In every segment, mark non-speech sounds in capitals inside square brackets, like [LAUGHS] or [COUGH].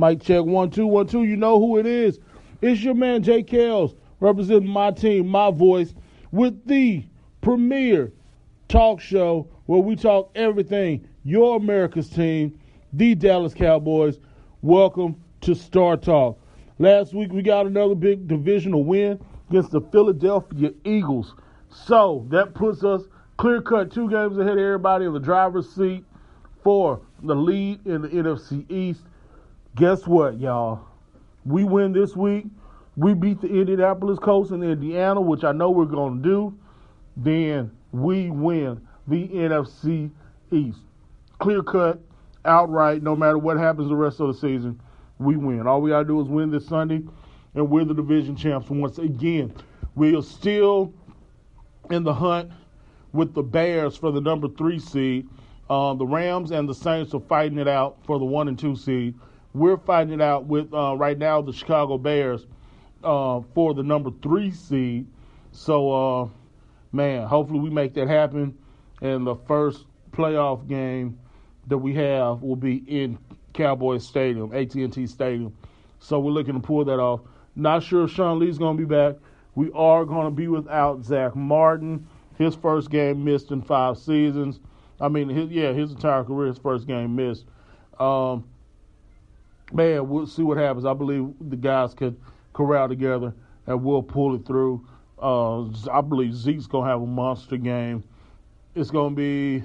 Mic check one two one two. You know who it is. It's your man Jay Kells representing my team, my voice, with the premier talk show where we talk everything. Your America's team, the Dallas Cowboys. Welcome to Star Talk. Last week we got another big divisional win against the Philadelphia Eagles. So that puts us clear cut two games ahead of everybody in the driver's seat for the lead in the NFC East. Guess what, y'all? We win this week. We beat the Indianapolis Colts in Indiana, which I know we're going to do. Then we win the NFC East. Clear cut, outright, no matter what happens the rest of the season, we win. All we got to do is win this Sunday, and we're the division champs once again. We are still in the hunt with the Bears for the number three seed. Uh, the Rams and the Saints are fighting it out for the one and two seed. We're finding out with uh, right now the Chicago Bears uh, for the number three seed. So, uh, man, hopefully we make that happen. And the first playoff game that we have will be in Cowboys Stadium, AT&T Stadium. So we're looking to pull that off. Not sure if Sean Lee's going to be back. We are going to be without Zach Martin. His first game missed in five seasons. I mean, his, yeah, his entire career, his first game missed. Um, man, we'll see what happens. I believe the guys could corral together and we'll pull it through. Uh, I believe Zeke's gonna have a monster game. It's gonna be,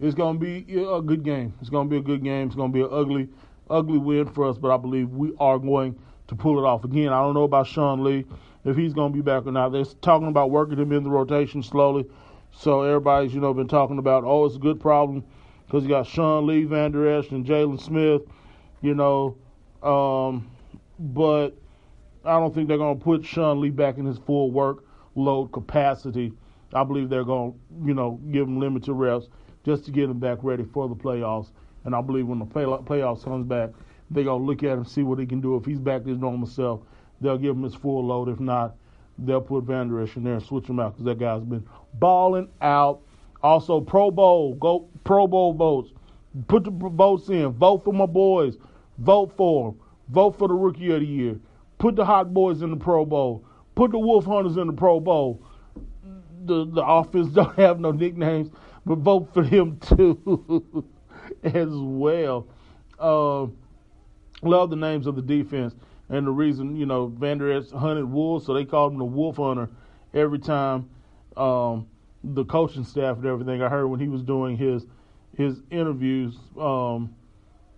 it's gonna be a good game. It's gonna be a good game. It's gonna be an ugly, ugly win for us, but I believe we are going to pull it off. Again, I don't know about Sean Lee if he's gonna be back or not. They're talking about working him in the rotation slowly. So everybody's, you know, been talking about, oh, it's a good problem because you got Sean Lee, Vander Esch, and Jaylon Smith, you know. Um, but I don't think they're going to put Sean Lee back in his full workload capacity. I believe they're going to, you know, give him limited reps just to get him back ready for the playoffs. And I believe when the play- playoffs comes back, they're going to look at him, see what he can do. If he's back to his normal self, they'll give him his full load. If not, they'll put Vander Esch in there and switch him out because that guy's been balling out. Also, Pro Bowl, go Pro Bowl votes. Put the votes in. Vote for my boys. Vote for them. Vote for the Rookie of the Year. Put the Hot Boys in the Pro Bowl. Put the Wolf Hunters in the Pro Bowl. The the offense [LAUGHS] don't have no nicknames, but vote for them too [LAUGHS] as well. Uh, love the names of the defense and the reason you know Vander Esch hunted wolves, so they called him the Wolf Hunter every time. Um, the coaching staff and everything. I heard when he was doing his his interviews um,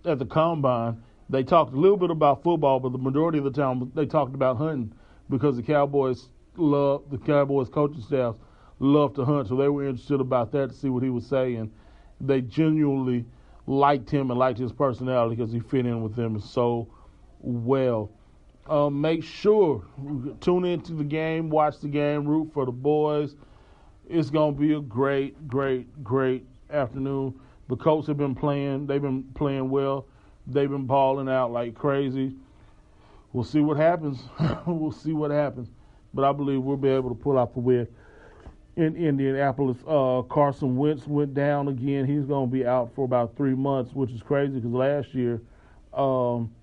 at the combine, they talked a little bit about football, but the majority of the time they talked about hunting because the Cowboys love the Cowboys coaching staff love to hunt, so they were interested about that to see what he was saying. They genuinely liked him and liked his personality because he fit in with them so well. Um, make sure tune into the game, watch the game, root for the boys. It's gonna be a great, great, great afternoon. The Colts have been playing; they've been playing well. They've been balling out like crazy. We'll see what happens. [LAUGHS] we'll see what happens. But I believe we'll be able to pull off the win in Indianapolis. Uh, Carson Wentz went down again. He's going to be out for about three months, which is crazy because last year, um,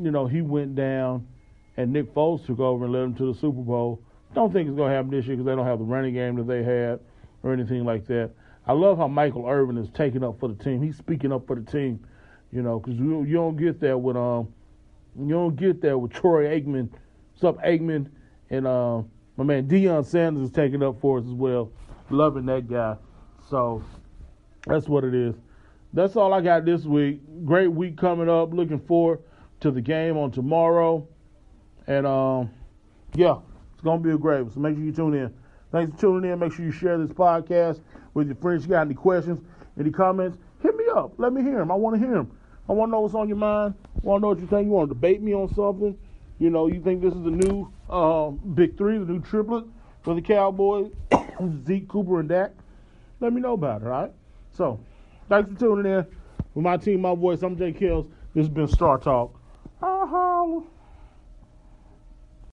you know, he went down and Nick Foles took over and led him to the Super Bowl. Don't think it's going to happen this year because they don't have the running game that they had or anything like that. I love how Michael Irvin is taking up for the team. He's speaking up for the team, you know, because you, you don't get that with um, you don't get that with Troy Aikman, what's up Aikman, and uh, my man Deion Sanders is taking up for us as well. Loving that guy. So that's what it is. That's all I got this week. Great week coming up. Looking forward to the game on tomorrow. And um, yeah, it's gonna be a great one. So make sure you tune in. Thanks for tuning in. Make sure you share this podcast with your friends. You got any questions, any comments? Hit me up. Let me hear them. I want to hear them. I want to know what's on your mind. I want to know what you think. You want to debate me on something? You know, you think this is the new uh, big three, the new triplet for the Cowboys, [COUGHS] Zeke, Cooper, and Dak? Let me know about it, all right? So, thanks for tuning in. With my team, my voice, I'm Jay Kills. This has been Star Talk. Uh-huh.